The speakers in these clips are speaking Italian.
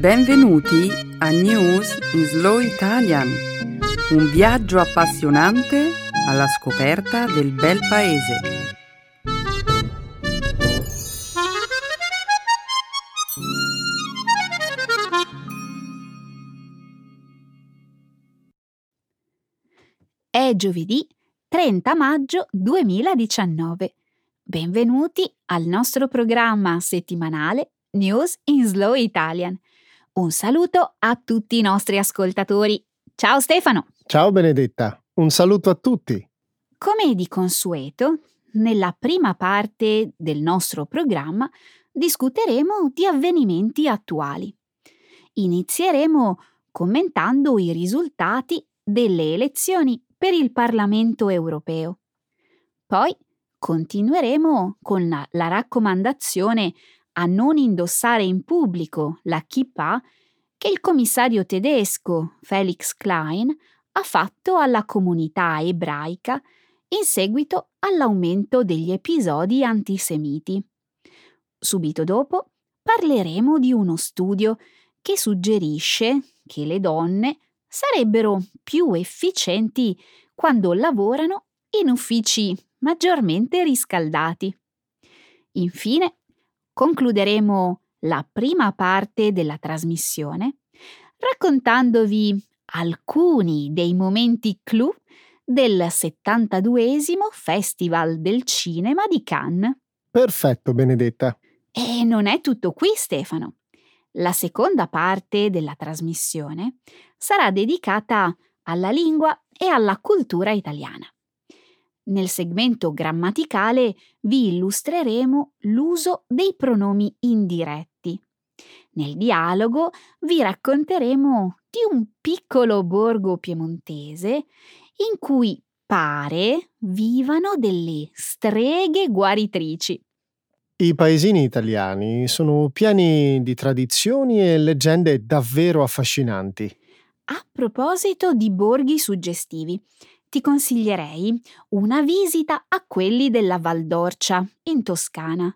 Benvenuti a News in Slow Italian, un viaggio appassionante alla scoperta del bel paese. È giovedì 30 maggio 2019. Benvenuti al nostro programma settimanale News in Slow Italian un saluto a tutti i nostri ascoltatori. Ciao Stefano. Ciao Benedetta, un saluto a tutti. Come di consueto, nella prima parte del nostro programma discuteremo di avvenimenti attuali. Inizieremo commentando i risultati delle elezioni per il Parlamento europeo. Poi continueremo con la, raccomandazione a non indossare in pubblico la kippa che il commissario tedesco Felix Klein ha fatto alla comunità ebraica in seguito all'aumento degli episodi antisemiti. Subito dopo parleremo di uno studio che suggerisce che le donne sarebbero più efficienti quando lavorano in uffici maggiormente riscaldati. Infine, concluderemo la prima parte della trasmissione raccontandovi alcuni dei momenti clou del 72 Festival del Cinema di Cannes. Perfetto, Benedetta. E non è tutto qui, Stefano. La seconda parte della trasmissione sarà dedicata alla lingua e alla cultura italiana. Nel segmento grammaticale vi illustreremo l'uso dei pronomi indiretti. Nel dialogo vi racconteremo di un piccolo borgo piemontese in cui pare vivano delle streghe guaritrici. I paesini italiani sono pieni di tradizioni e leggende davvero affascinanti. A proposito di borghi suggestivi, ti consiglierei una visita a quelli della Valdorcia, in Toscana.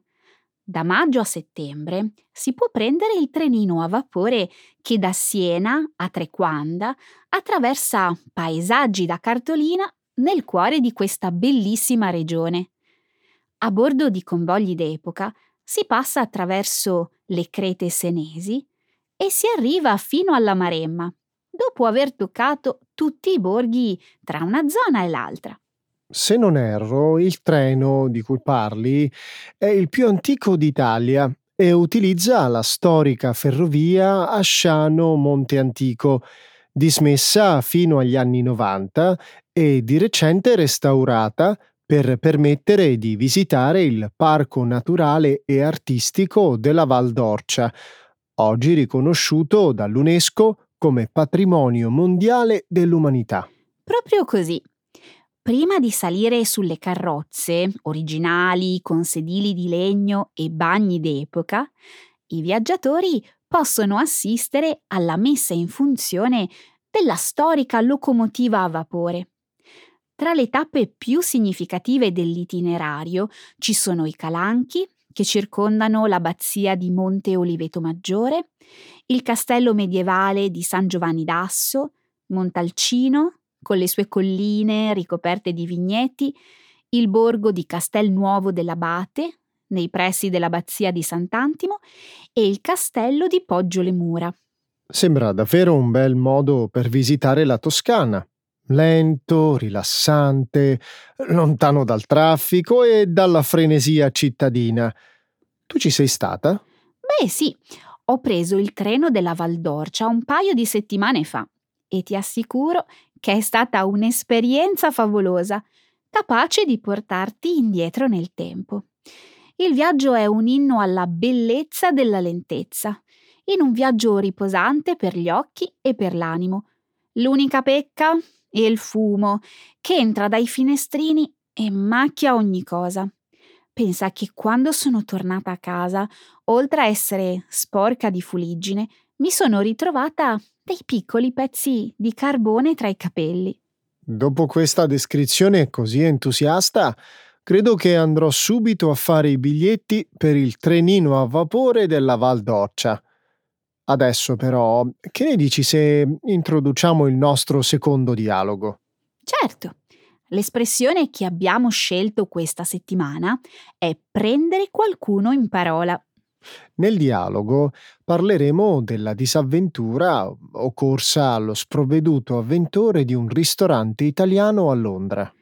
Da maggio a settembre si può prendere il trenino a vapore che da Siena a Trequanda attraversa paesaggi da cartolina nel cuore di questa bellissima regione. A bordo di convogli d'epoca si passa attraverso le crete senesi e si arriva fino alla Maremma, dopo aver toccato tutti i borghi tra una zona e l'altra. Se non erro, il treno di cui parli è il più antico d'Italia e utilizza la storica ferrovia Asciano-Monte Antico, dismessa fino agli anni 90 e di recente restaurata per permettere di visitare il Parco naturale e artistico della Val d'Orcia, oggi riconosciuto dall'UNESCO come patrimonio mondiale dell'umanità. Proprio così. Prima di salire sulle carrozze, originali con sedili di legno e bagni d'epoca, i viaggiatori possono assistere alla messa in funzione della storica locomotiva a vapore. Tra le tappe più significative dell'itinerario ci sono i calanchi, che circondano l'abbazia di Monte Oliveto Maggiore, il castello medievale di San Giovanni d'Asso, Montalcino, con le sue colline ricoperte di vigneti, il borgo di Castelnuovo dell'Abate, nei pressi dell'abbazia di Sant'Antimo, e il castello di Poggio le Mura. Sembra davvero un bel modo per visitare la Toscana. Lento, rilassante, lontano dal traffico e dalla frenesia cittadina. Tu ci sei stata? Beh sì, ho preso il treno della Valdorcia un paio di settimane fa e ti assicuro che è stata un'esperienza favolosa, capace di portarti indietro nel tempo. Il viaggio è un inno alla bellezza della lentezza, in un viaggio riposante per gli occhi e per l'animo. L'unica pecca e il fumo che entra dai finestrini e macchia ogni cosa. Pensa che quando sono tornata a casa, oltre a essere sporca di fuliggine, mi sono ritrovata dei piccoli pezzi di carbone tra i capelli. Dopo questa descrizione così entusiasta, credo che andrò subito a fare i biglietti per il trenino a vapore della Val d'Orcia. Adesso però, che ne dici se introduciamo il nostro secondo dialogo? Certo, l'espressione che abbiamo scelto questa settimana è prendere qualcuno in parola. Nel dialogo parleremo della disavventura occorsa allo sprovveduto avventore di un ristorante italiano a Londra.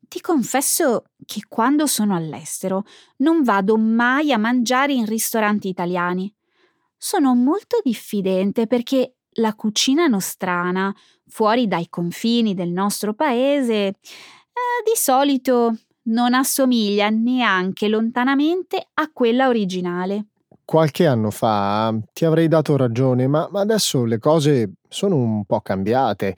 Ti confesso che quando sono all'estero non vado mai a mangiare in ristoranti italiani. Sono molto diffidente perché la cucina nostrana, fuori dai confini del nostro paese, eh, di solito non assomiglia neanche lontanamente a quella originale. Qualche anno fa ti avrei dato ragione, ma adesso le cose sono un po' cambiate.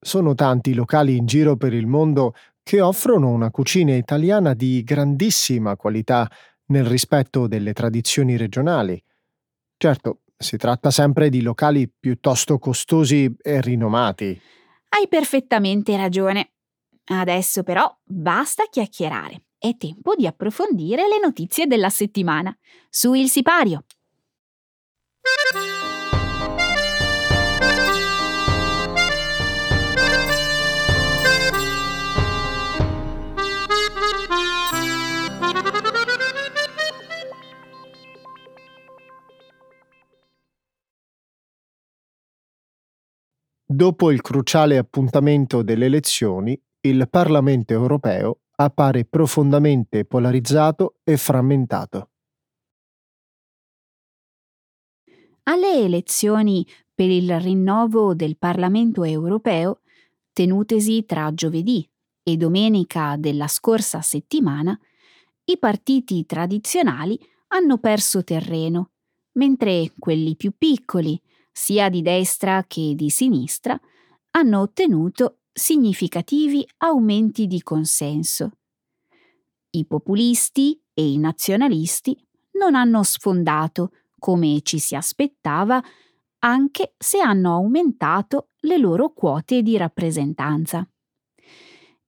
Sono tanti locali in giro per il mondo che offrono una cucina italiana di grandissima qualità nel rispetto delle tradizioni regionali. Certo, si tratta sempre di locali piuttosto costosi e rinomati. Hai perfettamente ragione. Adesso però basta chiacchierare. È tempo di approfondire le notizie della settimana. Su il sipario. Dopo il cruciale appuntamento delle elezioni, il Parlamento europeo appare profondamente polarizzato e frammentato. Alle elezioni per il rinnovo del Parlamento europeo, tenutesi tra giovedì e domenica della scorsa settimana, i partiti tradizionali hanno perso terreno, mentre quelli più piccoli, sia di destra che di sinistra, hanno ottenuto significativi aumenti di consenso. I populisti e i nazionalisti non hanno sfondato, come ci si aspettava, anche se hanno aumentato le loro quote di rappresentanza.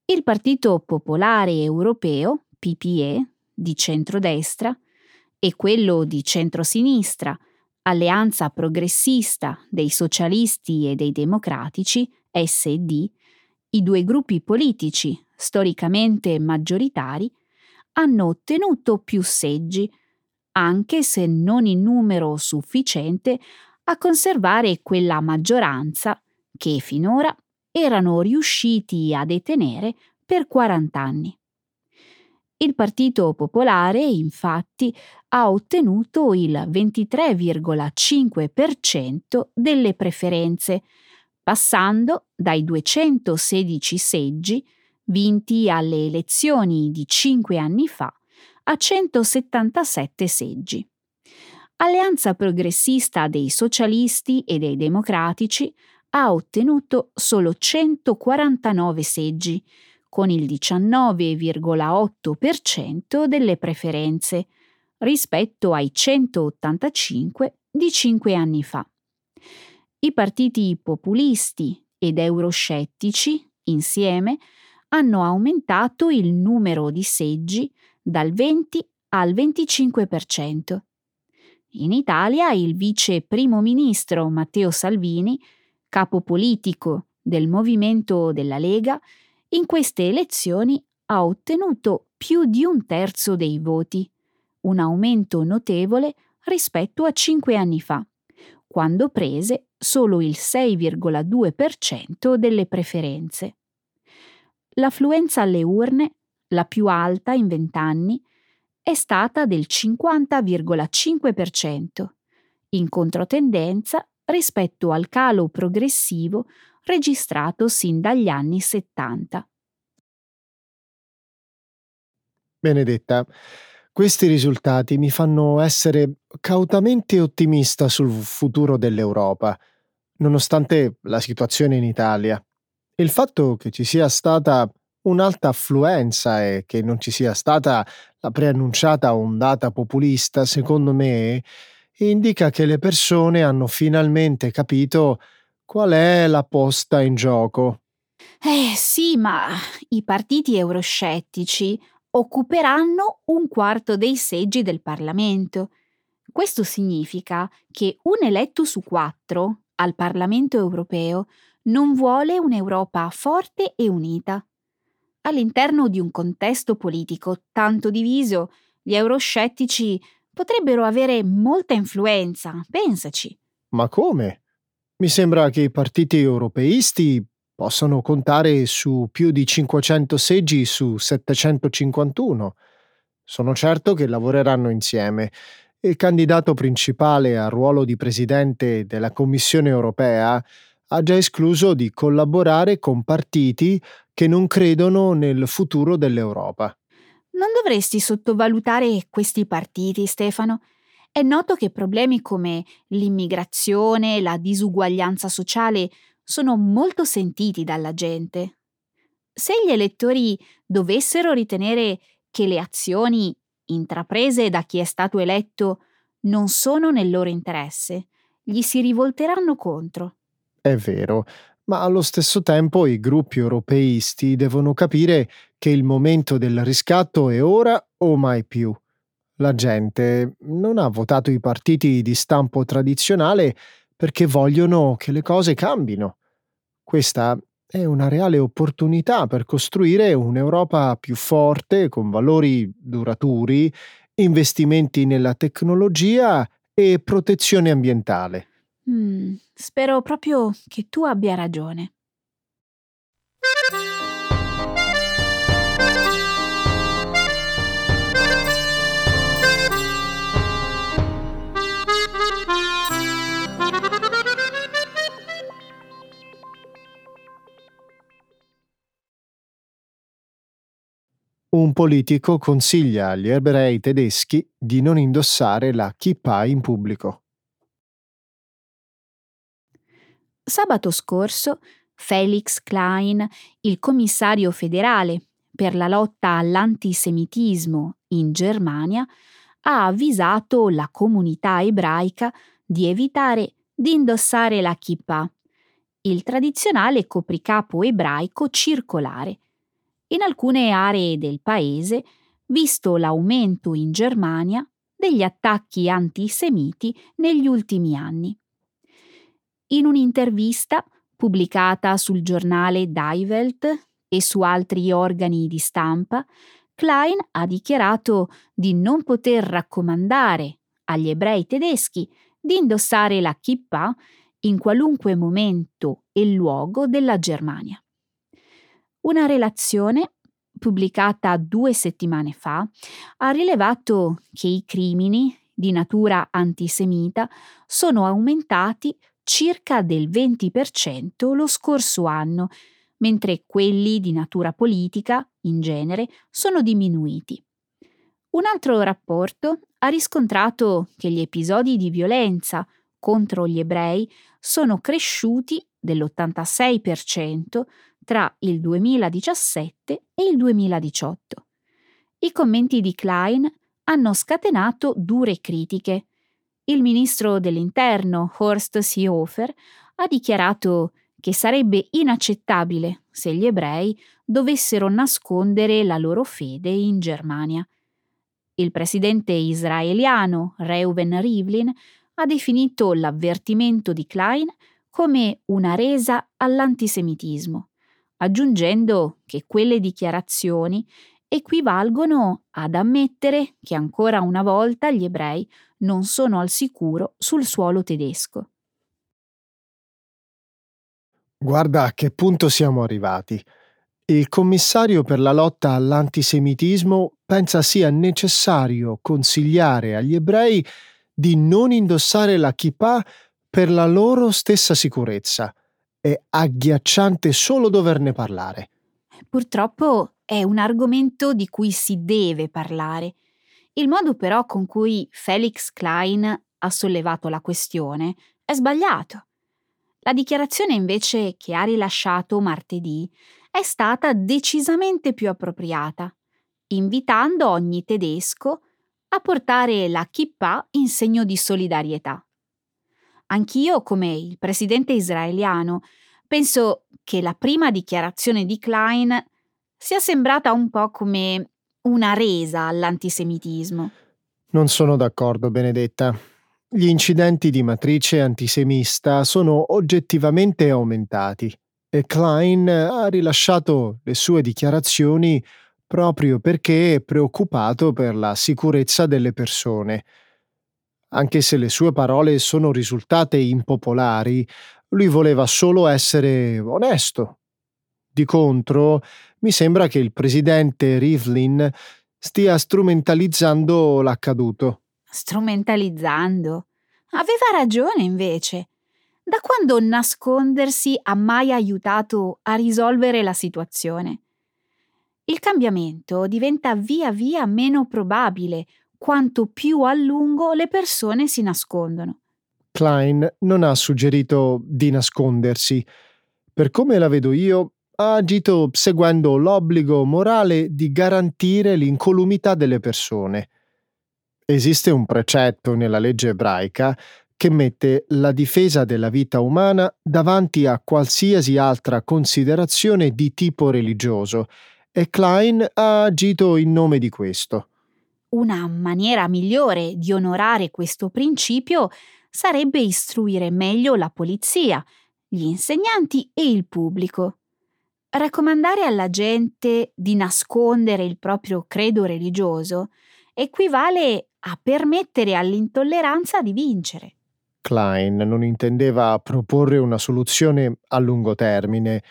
Il Partito Popolare Europeo, PPE, di centrodestra, e quello di centrosinistra, Alleanza Progressista dei Socialisti e dei Democratici, SD, i due gruppi politici storicamente maggioritari hanno ottenuto più seggi, anche se non in numero sufficiente a conservare quella maggioranza che finora erano riusciti a detenere per 40 anni. Il Partito Popolare, infatti, ha ottenuto il 23,5% delle preferenze, passando dai 216 seggi vinti alle elezioni di cinque anni fa a 177 seggi. Alleanza progressista dei socialisti e dei democratici ha ottenuto solo 149 seggi, con il 19,8% delle preferenze, rispetto ai 185 di cinque anni fa. I partiti populisti ed euroscettici, insieme, hanno aumentato il numero di seggi dal 20 al 25%. In Italia il vice primo ministro Matteo Salvini, capo politico del movimento della Lega, in queste elezioni ha ottenuto più di un terzo dei voti, un aumento notevole rispetto a cinque anni fa, quando prese solo il 6,2% delle preferenze. L'affluenza alle urne, la più alta in vent'anni, è stata del 50,5%, in controtendenza rispetto al calo progressivo registrato sin dagli anni 70. Benedetta, questi risultati mi fanno essere cautamente ottimista sul futuro dell'Europa, nonostante la situazione in Italia. Il fatto che ci sia stata un'alta affluenza e che non ci sia stata la preannunciata ondata populista, secondo me, indica che le persone hanno finalmente capito Qual è la posta in gioco? Eh sì, ma i partiti euroscettici occuperanno un quarto dei seggi del Parlamento. Questo significa che un eletto su quattro al Parlamento europeo non vuole un'Europa forte e unita. All'interno di un contesto politico tanto diviso, gli euroscettici potrebbero avere molta influenza, pensaci. Ma come? Mi sembra che i partiti europeisti possano contare su più di 500 seggi su 751. Sono certo che lavoreranno insieme. Il candidato principale al ruolo di presidente della Commissione europea ha già escluso di collaborare con partiti che non credono nel futuro dell'Europa. Non dovresti sottovalutare questi partiti, Stefano. È noto che problemi come l'immigrazione, la disuguaglianza sociale sono molto sentiti dalla gente. Se gli elettori dovessero ritenere che le azioni intraprese da chi è stato eletto non sono nel loro interesse, gli si rivolteranno contro. È vero, ma allo stesso tempo i gruppi europeisti devono capire che il momento del riscatto è ora o mai più. La gente non ha votato i partiti di stampo tradizionale perché vogliono che le cose cambino. Questa è una reale opportunità per costruire un'Europa più forte, con valori duraturi, investimenti nella tecnologia e protezione ambientale. Mm, spero proprio che tu abbia ragione. Un politico consiglia agli ebrei tedeschi di non indossare la kippah in pubblico. Sabato scorso Felix Klein, il commissario federale per la lotta all'antisemitismo in Germania, ha avvisato la comunità ebraica di evitare di indossare la kippah, il tradizionale copricapo ebraico circolare. In alcune aree del paese, visto l'aumento in Germania degli attacchi antisemiti negli ultimi anni. In un'intervista pubblicata sul giornale Die Welt e su altri organi di stampa, Klein ha dichiarato di non poter raccomandare agli ebrei tedeschi di indossare la kippah in qualunque momento e luogo della Germania. Una relazione pubblicata due settimane fa ha rilevato che i crimini di natura antisemita sono aumentati circa del 20% lo scorso anno, mentre quelli di natura politica, in genere, sono diminuiti. Un altro rapporto ha riscontrato che gli episodi di violenza contro gli ebrei sono cresciuti dell'86% tra il 2017 e il 2018. I commenti di Klein hanno scatenato dure critiche il ministro dell'Interno Horst Seehofer ha dichiarato che sarebbe inaccettabile se gli ebrei dovessero nascondere la loro fede in Germania. Il presidente israeliano Reuven Rivlin ha definito l'avvertimento di Klein come una resa all'antisemitismo, aggiungendo che quelle dichiarazioni equivalgono ad ammettere che ancora una volta gli ebrei non sono al sicuro sul suolo tedesco. Guarda a che punto siamo arrivati. Il commissario per la lotta all'antisemitismo pensa sia necessario consigliare agli ebrei di non indossare la kippah per la loro stessa sicurezza. È agghiacciante solo doverne parlare. Purtroppo è un argomento di cui si deve parlare. Il modo però con cui Felix Klein ha sollevato la questione è sbagliato. La dichiarazione invece che ha rilasciato martedì è stata decisamente più appropriata, invitando ogni tedesco a portare la kippah in segno di solidarietà. Anch'io, come il presidente israeliano, penso che la prima dichiarazione di Klein sia sembrata un po' come una resa all'antisemitismo. Non sono d'accordo, Benedetta. Gli incidenti di matrice antisemista sono oggettivamente aumentati e Klein ha rilasciato le sue dichiarazioni proprio perché è preoccupato per la sicurezza delle persone. Anche se le sue parole sono risultate impopolari, lui voleva solo essere onesto. Di contro, mi sembra che il presidente Rivlin stia strumentalizzando l'accaduto. Strumentalizzando? Aveva ragione invece. Da quando nascondersi ha mai aiutato a risolvere la situazione? Il cambiamento diventa via via meno probabile quanto più a lungo le persone si nascondono. Klein non ha suggerito di nascondersi. Per come la vedo io, ha agito seguendo l'obbligo morale di garantire l'incolumità delle persone. Esiste un precetto nella legge ebraica che mette la difesa della vita umana davanti a qualsiasi altra considerazione di tipo religioso e Klein ha agito in nome di questo. Una maniera migliore di onorare questo principio sarebbe istruire meglio la polizia, gli insegnanti e il pubblico. Raccomandare alla gente di nascondere il proprio credo religioso equivale a permettere all'intolleranza di vincere. Klein non intendeva proporre una soluzione a lungo termine.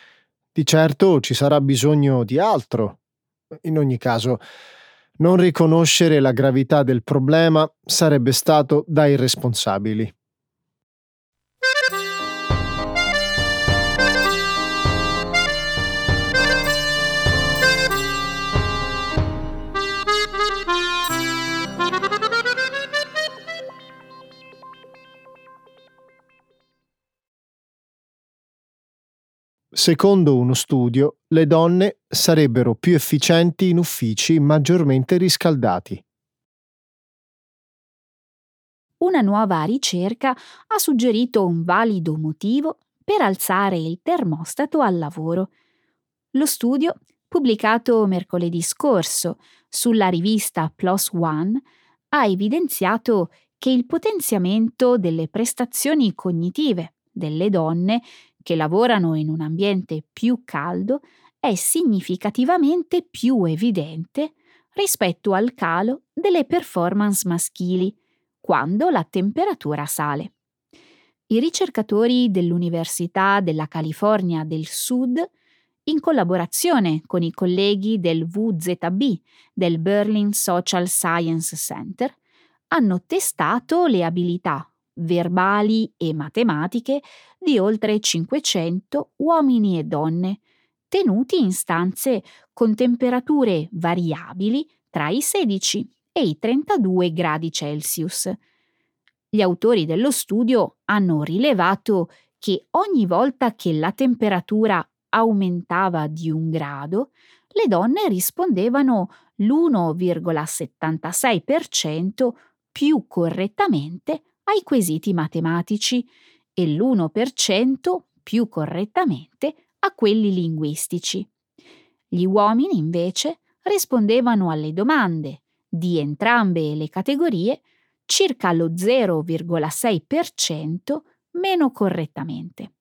Di certo ci sarà bisogno di altro. In ogni caso, non riconoscere la gravità del problema sarebbe stato da irresponsabili. Secondo uno studio, le donne sarebbero più efficienti in uffici maggiormente riscaldati. Una nuova ricerca ha suggerito un valido motivo per alzare il termostato al lavoro. Lo studio, pubblicato mercoledì scorso sulla rivista Plus One, ha evidenziato che il potenziamento delle prestazioni cognitive delle donne che lavorano in un ambiente più caldo è significativamente più evidente rispetto al calo delle performance maschili quando la temperatura sale. I ricercatori dell'Università della California del Sud, in collaborazione con i colleghi del VZB del Berlin Social Science Center, hanno testato le abilità verbali e matematiche di oltre 500 uomini e donne, tenuti in stanze con temperature variabili tra i 16 e i 32 gradi Celsius. Gli autori dello studio hanno rilevato che ogni volta che la temperatura aumentava di un grado, le donne rispondevano l'1,76% più correttamente ai quesiti matematici e l'1% più correttamente a quelli linguistici. Gli uomini, invece, rispondevano alle domande di entrambe le categorie circa lo 0,6% meno correttamente.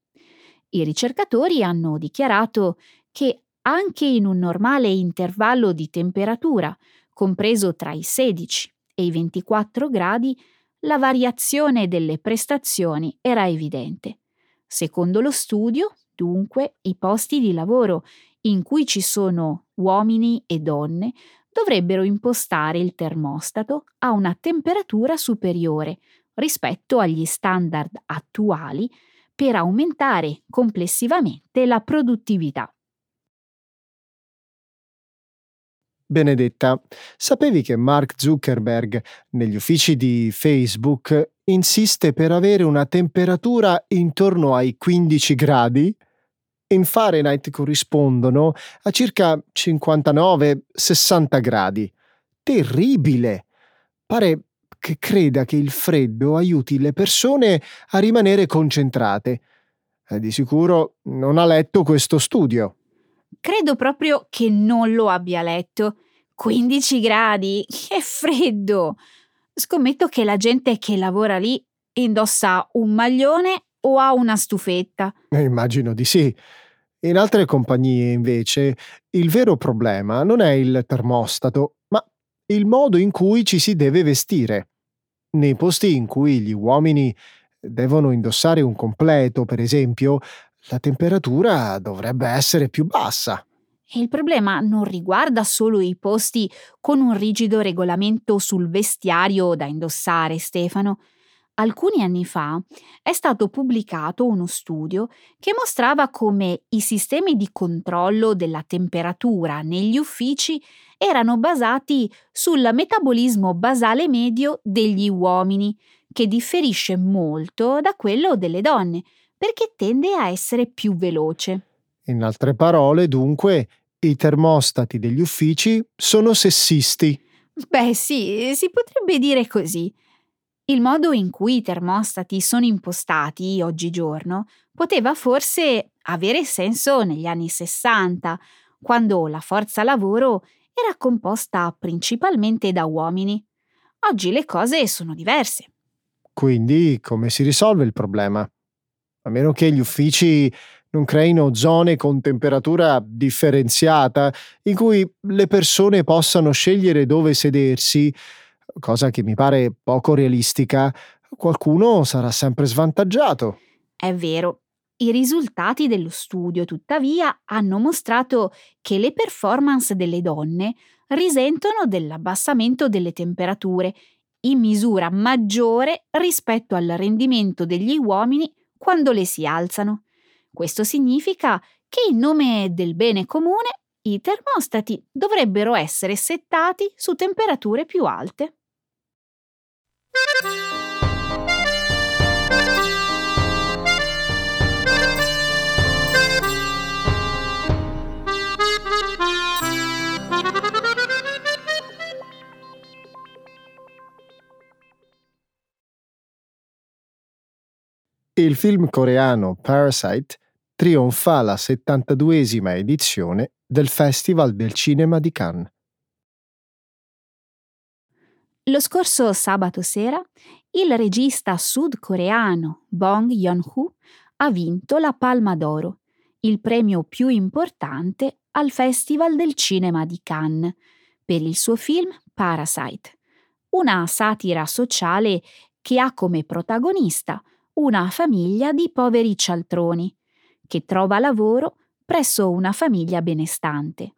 I ricercatori hanno dichiarato che anche in un normale intervallo di temperatura, compreso tra i 16 e i 24 gradi, la variazione delle prestazioni era evidente. Secondo lo studio, dunque, i posti di lavoro in cui ci sono uomini e donne dovrebbero impostare il termostato a una temperatura superiore rispetto agli standard attuali per aumentare complessivamente la produttività. Benedetta, sapevi che Mark Zuckerberg negli uffici di Facebook insiste per avere una temperatura intorno ai 15 gradi? In Fahrenheit corrispondono a circa 59-60 gradi. Terribile! Pare che creda che il freddo aiuti le persone a rimanere concentrate. E di sicuro non ha letto questo studio. Credo proprio che non lo abbia letto. 15 gradi? Che freddo! Scommetto che la gente che lavora lì indossa un maglione o ha una stufetta. Eh, immagino di sì. In altre compagnie, invece, il vero problema non è il termostato, ma il modo in cui ci si deve vestire. Nei posti in cui gli uomini devono indossare un completo, per esempio, la temperatura dovrebbe essere più bassa. Il problema non riguarda solo i posti con un rigido regolamento sul vestiario da indossare, Stefano. Alcuni anni fa è stato pubblicato uno studio che mostrava come i sistemi di controllo della temperatura negli uffici erano basati sul metabolismo basale medio degli uomini, che differisce molto da quello delle donne, perché tende a essere più veloce. In altre parole, dunque, i termostati degli uffici sono sessisti. Beh sì, si potrebbe dire così. Il modo in cui i termostati sono impostati oggigiorno poteva forse avere senso negli anni 60, quando la forza lavoro era composta principalmente da uomini. Oggi le cose sono diverse. Quindi come si risolve il problema? A meno che gli uffici non creino zone con temperatura differenziata in cui le persone possano scegliere dove sedersi, cosa che mi pare poco realistica, qualcuno sarà sempre svantaggiato. È vero. I risultati dello studio, tuttavia, hanno mostrato che le performance delle donne risentono dell'abbassamento delle temperature in misura maggiore rispetto al rendimento degli uomini quando le si alzano. Questo significa che in nome del bene comune i termostati dovrebbero essere settati su temperature più alte. Il film coreano Parasite trionfa alla 72esima edizione del Festival del Cinema di Cannes. Lo scorso sabato sera il regista sudcoreano Bong Joon-ho ha vinto la Palma d'Oro, il premio più importante al Festival del Cinema di Cannes, per il suo film Parasite, una satira sociale che ha come protagonista una famiglia di poveri cialtroni, che trova lavoro presso una famiglia benestante.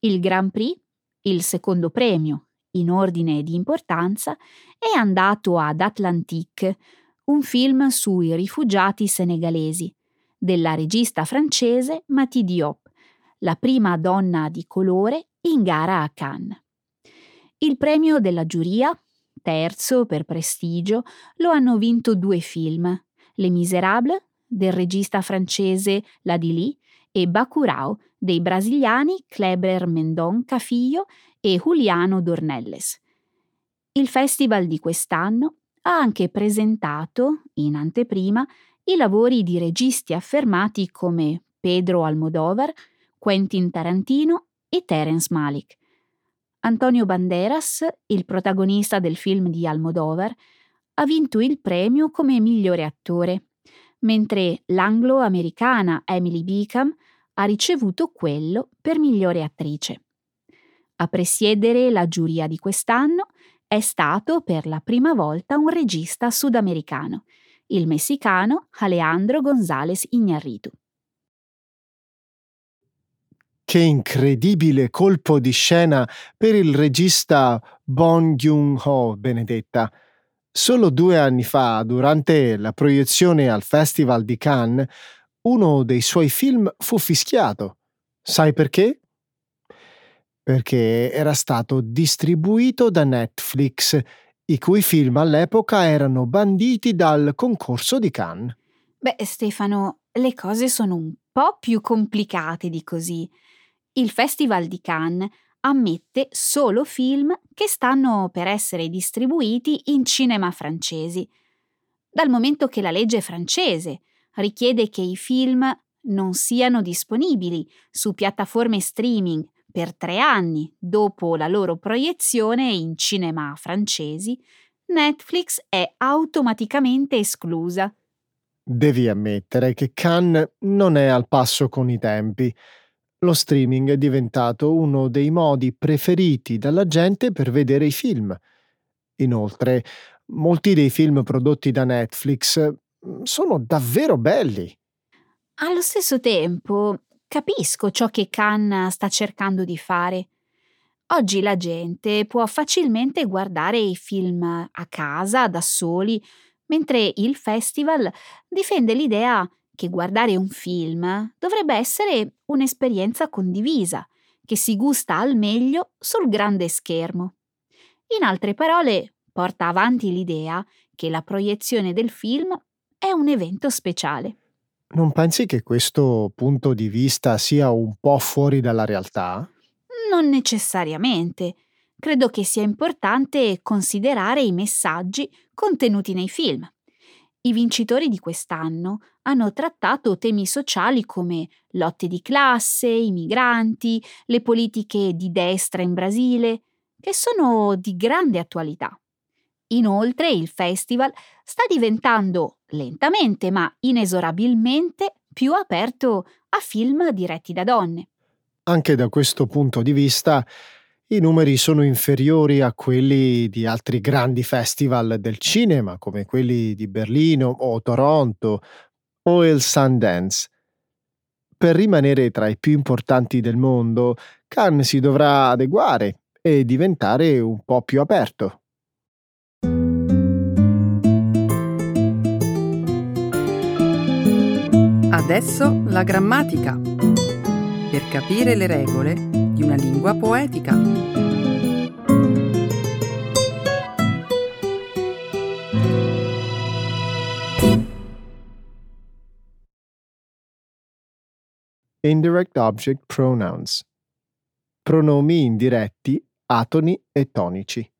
Il Grand Prix, il secondo premio in ordine di importanza, è andato ad Atlantique, un film sui rifugiati senegalesi, della regista francese Mathilde Diop, la prima donna di colore in gara a Cannes. Il premio della giuria, terzo per prestigio, lo hanno vinto due film, Les Miserables del regista francese Ladili e Bacurau dei brasiliani Kleber Mendon Cafillo e Juliano Dornelles. Il festival di quest'anno ha anche presentato, in anteprima, i lavori di registi affermati come Pedro Almodovar, Quentin Tarantino e Terence Malik. Antonio Banderas, il protagonista del film di Almodovar, ha vinto il premio come migliore attore, mentre l'anglo-americana Emily Beacom ha ricevuto quello per migliore attrice. A presiedere la giuria di quest'anno è stato per la prima volta un regista sudamericano, il messicano Alejandro González Iñárritu. Che incredibile colpo di scena per il regista Bong Joon-ho, Benedetta. Solo due anni fa, durante la proiezione al Festival di Cannes, uno dei suoi film fu fischiato. Sai perché? Perché era stato distribuito da Netflix, i cui film all'epoca erano banditi dal concorso di Cannes. Beh, Stefano, le cose sono un po' più complicate di così. Il Festival di Cannes ammette solo film che stanno per essere distribuiti in cinema francesi, dal momento che la legge francese richiede che i film non siano disponibili su piattaforme streaming per tre anni dopo la loro proiezione in cinema francesi, Netflix è automaticamente esclusa. Devi ammettere che Cannes non è al passo con i tempi. Lo streaming è diventato uno dei modi preferiti dalla gente per vedere i film. Inoltre, molti dei film prodotti da Netflix mm, sono davvero belli. Allo stesso tempo, capisco ciò che Khan sta cercando di fare. Oggi la gente può facilmente guardare i film a casa, da soli, mentre il festival difende l'idea che guardare un film dovrebbe essere un'esperienza condivisa, che si gusta al meglio sul grande schermo. In altre parole, porta avanti l'idea che la proiezione del film è un evento speciale. Non pensi che questo punto di vista sia un po' fuori dalla realtà? Non necessariamente. Credo che sia importante considerare i messaggi contenuti nei film. I vincitori di quest'anno hanno trattato temi sociali come lotte di classe, i migranti, le politiche di destra in Brasile, che sono di grande attualità. Inoltre il festival sta diventando lentamente ma inesorabilmente più aperto a film diretti da donne. Anche da questo punto di vista i numeri sono inferiori a quelli di altri grandi festival del cinema come quelli di Berlino o Toronto o il Sundance. Per rimanere tra i più importanti del mondo, Cannes si dovrà adeguare e diventare un po' più aperto. Adesso la grammatica. Per capire le regole una lingua poetica. Indirect Object Pronouns. Pronomi indiretti, atoni e tonici.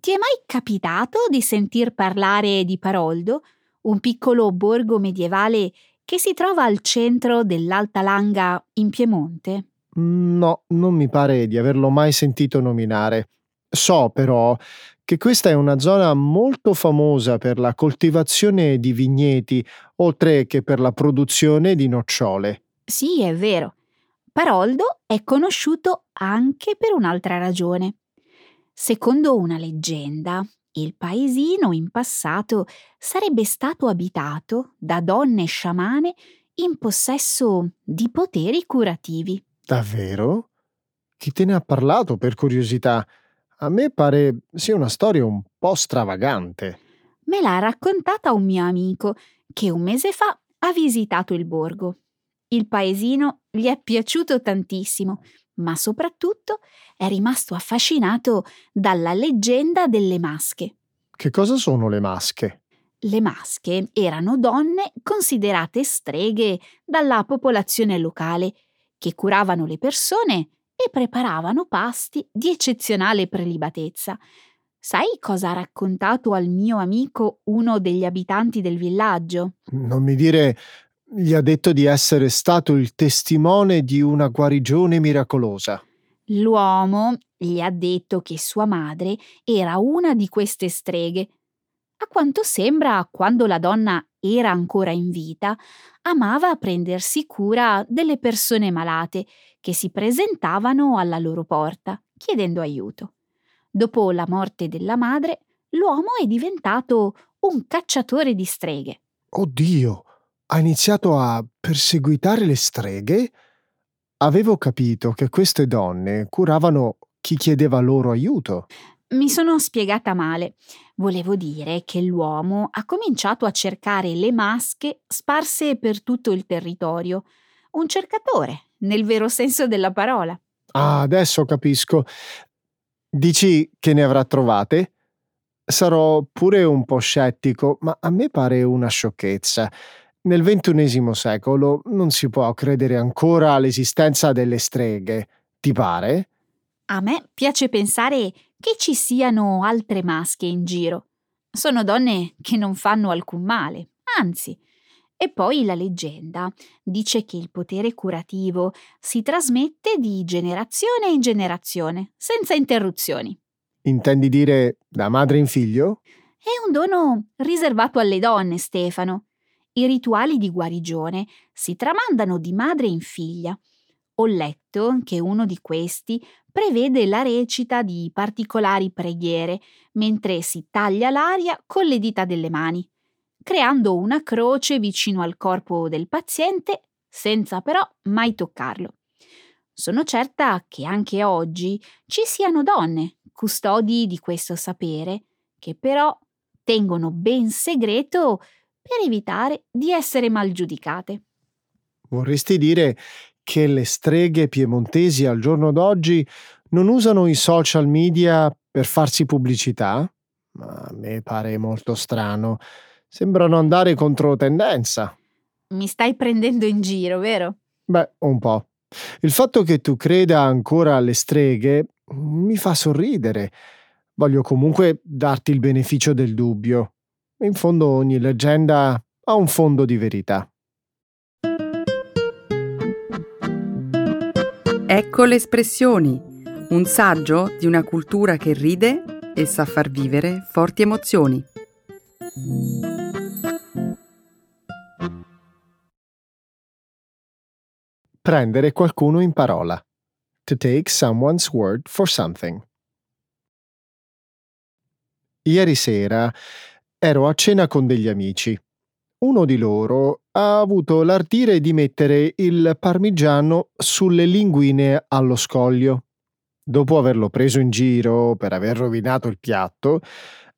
Ti è mai capitato di sentir parlare di Paroldo? un piccolo borgo medievale che si trova al centro dell'Alta Langa in Piemonte? Mm, no, non mi pare di averlo mai sentito nominare. So però che questa è una zona molto famosa per la coltivazione di vigneti, oltre che per la produzione di nocciole. Sì, è vero. Paroldo è conosciuto anche per un'altra ragione. Secondo una leggenda, il paesino in passato sarebbe stato abitato da donne sciamane in possesso di poteri curativi. Davvero? Chi te ne ha parlato per curiosità? A me pare sia una storia un po' stravagante. Me l'ha raccontata un mio amico che un mese fa ha visitato il borgo. Il paesino gli è piaciuto tantissimo ma soprattutto è rimasto affascinato dalla leggenda delle masche. Che cosa sono le masche? Le masche erano donne considerate streghe dalla popolazione locale, che curavano le persone e preparavano pasti di eccezionale prelibatezza. Sai cosa ha raccontato al mio amico uno degli abitanti del villaggio? Non mi dire gli ha detto di essere stato il testimone di una guarigione miracolosa. L'uomo gli ha detto che sua madre era una di queste streghe. A quanto sembra, quando la donna era ancora in vita, amava prendersi cura delle persone malate che si presentavano alla loro porta, chiedendo aiuto. Dopo la morte della madre, l'uomo è diventato un cacciatore di streghe. Oddio! Ha iniziato a perseguitare le streghe? Avevo capito che queste donne curavano chi chiedeva loro aiuto. Mi sono spiegata male. Volevo dire che l'uomo ha cominciato a cercare le masche sparse per tutto il territorio. Un cercatore, nel vero senso della parola. Ah, adesso capisco. Dici che ne avrà trovate? Sarò pure un po' scettico, ma a me pare una sciocchezza. Nel ventunesimo secolo non si può credere ancora all'esistenza delle streghe, ti pare? A me piace pensare che ci siano altre masche in giro. Sono donne che non fanno alcun male, anzi, E poi la leggenda dice che il potere curativo si trasmette di generazione in generazione, senza interruzioni. Intendi dire da madre in figlio? È un dono riservato alle donne, Stefano. I rituali di guarigione si tramandano di madre in figlia. Ho letto che uno di questi prevede la recita di particolari preghiere mentre si taglia l'aria con le dita delle mani creando una croce vicino al corpo del paziente senza però mai toccarlo. Sono certa che anche oggi ci siano donne custodi di questo sapere, che però tengono ben segreto per evitare di essere mal giudicate. Vorresti dire che le streghe piemontesi al giorno d'oggi non usano i social media per farsi pubblicità? Ma a me pare molto strano. Sembrano andare contro tendenza. Mi stai prendendo in giro, vero? Beh, un po'. Il fatto che tu creda ancora alle streghe mi fa sorridere. Voglio comunque darti il beneficio del dubbio. In fondo ogni leggenda ha un fondo di verità. Ecco le espressioni, un saggio di una cultura che ride e sa far vivere forti emozioni. Prendere qualcuno in parola. To take someone's word for something. Ieri sera ero a cena con degli amici. Uno di loro ha avuto l'ardire di mettere il parmigiano sulle linguine allo scoglio. Dopo averlo preso in giro per aver rovinato il piatto,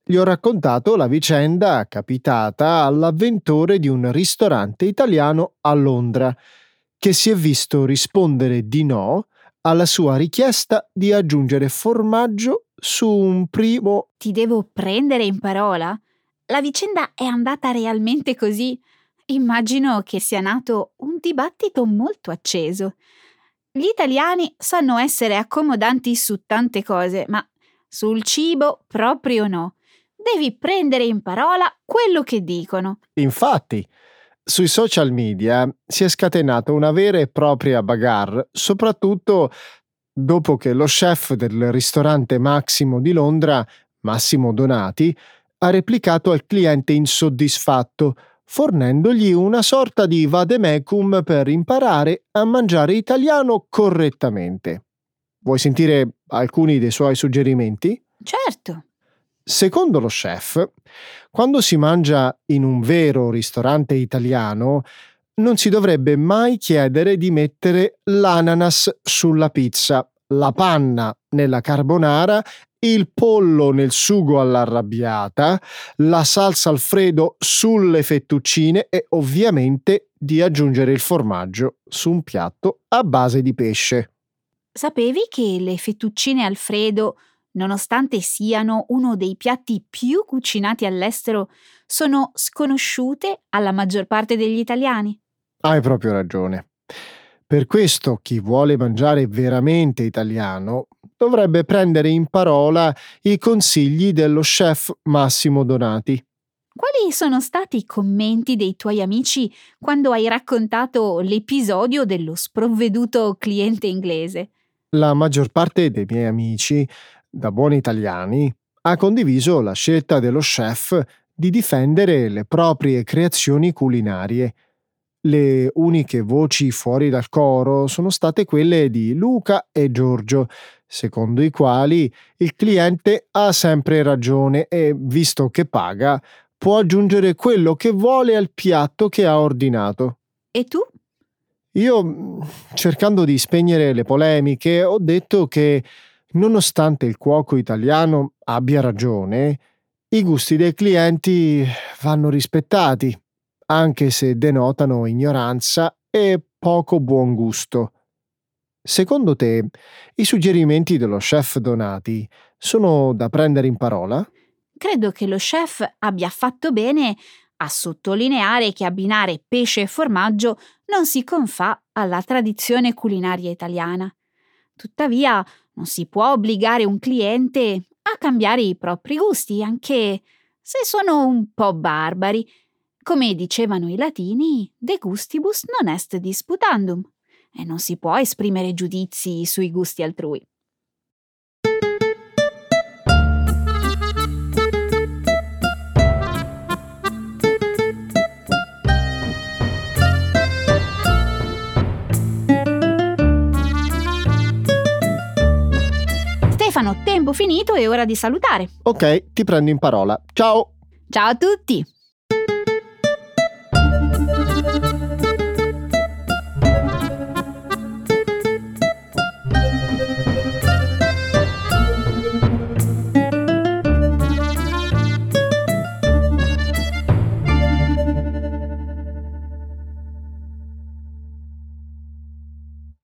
gli ho raccontato la vicenda capitata all'avventore di un ristorante italiano a Londra che si è visto rispondere di no alla sua richiesta di aggiungere formaggio su un primo... Ti devo prendere in parola? La vicenda è andata realmente così? Immagino che sia nato un dibattito molto acceso. Gli italiani sanno essere accomodanti su tante cose, ma sul cibo proprio no. Devi prendere in parola quello che dicono. Infatti, sui social media si è scatenata una vera e propria bagarre, soprattutto dopo che lo chef del ristorante Massimo di Londra, Massimo Donati, ha replicato al cliente insoddisfatto, fornendogli una sorta di vademecum per imparare a mangiare italiano correttamente. Vuoi sentire alcuni dei suoi suggerimenti? Certo. Secondo lo chef, quando si mangia in un vero ristorante italiano, non si dovrebbe mai chiedere di mettere l'ananas sulla pizza, la panna nella carbonara, il pollo nel sugo all'arrabbiata, la salsa alfredo sulle fettuccine e ovviamente di aggiungere il formaggio su un piatto a base di pesce. Sapevi che le fettuccine alfredo nonostante siano uno dei piatti più cucinati all'estero, sono sconosciute alla maggior parte degli italiani. Hai proprio ragione. Per questo chi vuole mangiare veramente italiano dovrebbe prendere in parola i consigli dello chef Massimo Donati. Quali sono stati i commenti dei tuoi amici quando hai raccontato l'episodio dello sprovveduto cliente inglese? La maggior parte dei miei amici da buoni italiani, ha condiviso la scelta dello chef di difendere le proprie creazioni culinarie. Le uniche voci fuori dal coro sono state quelle di Luca e Giorgio, secondo i quali il cliente ha sempre ragione e, visto che paga, può aggiungere quello che vuole al piatto che ha ordinato. E tu? Io, cercando di spegnere le polemiche, ho detto che Nonostante il cuoco italiano abbia ragione, i gusti dei clienti vanno rispettati, anche se denotano ignoranza e poco buon gusto. Secondo te, i suggerimenti dello chef Donati sono da prendere in parola? Credo che lo chef abbia fatto bene a sottolineare che abbinare pesce e formaggio non si confà alla tradizione culinaria italiana. Tuttavia, non si può obbligare un cliente a cambiare i propri gusti, anche se sono un po' barbari. Come dicevano i latini, de gustibus non est disputandum, e non si può esprimere giudizi sui gusti altrui. Stefano, tempo finito, è ora di salutare. Ok, ti prendo in parola. Ciao! Ciao a tutti!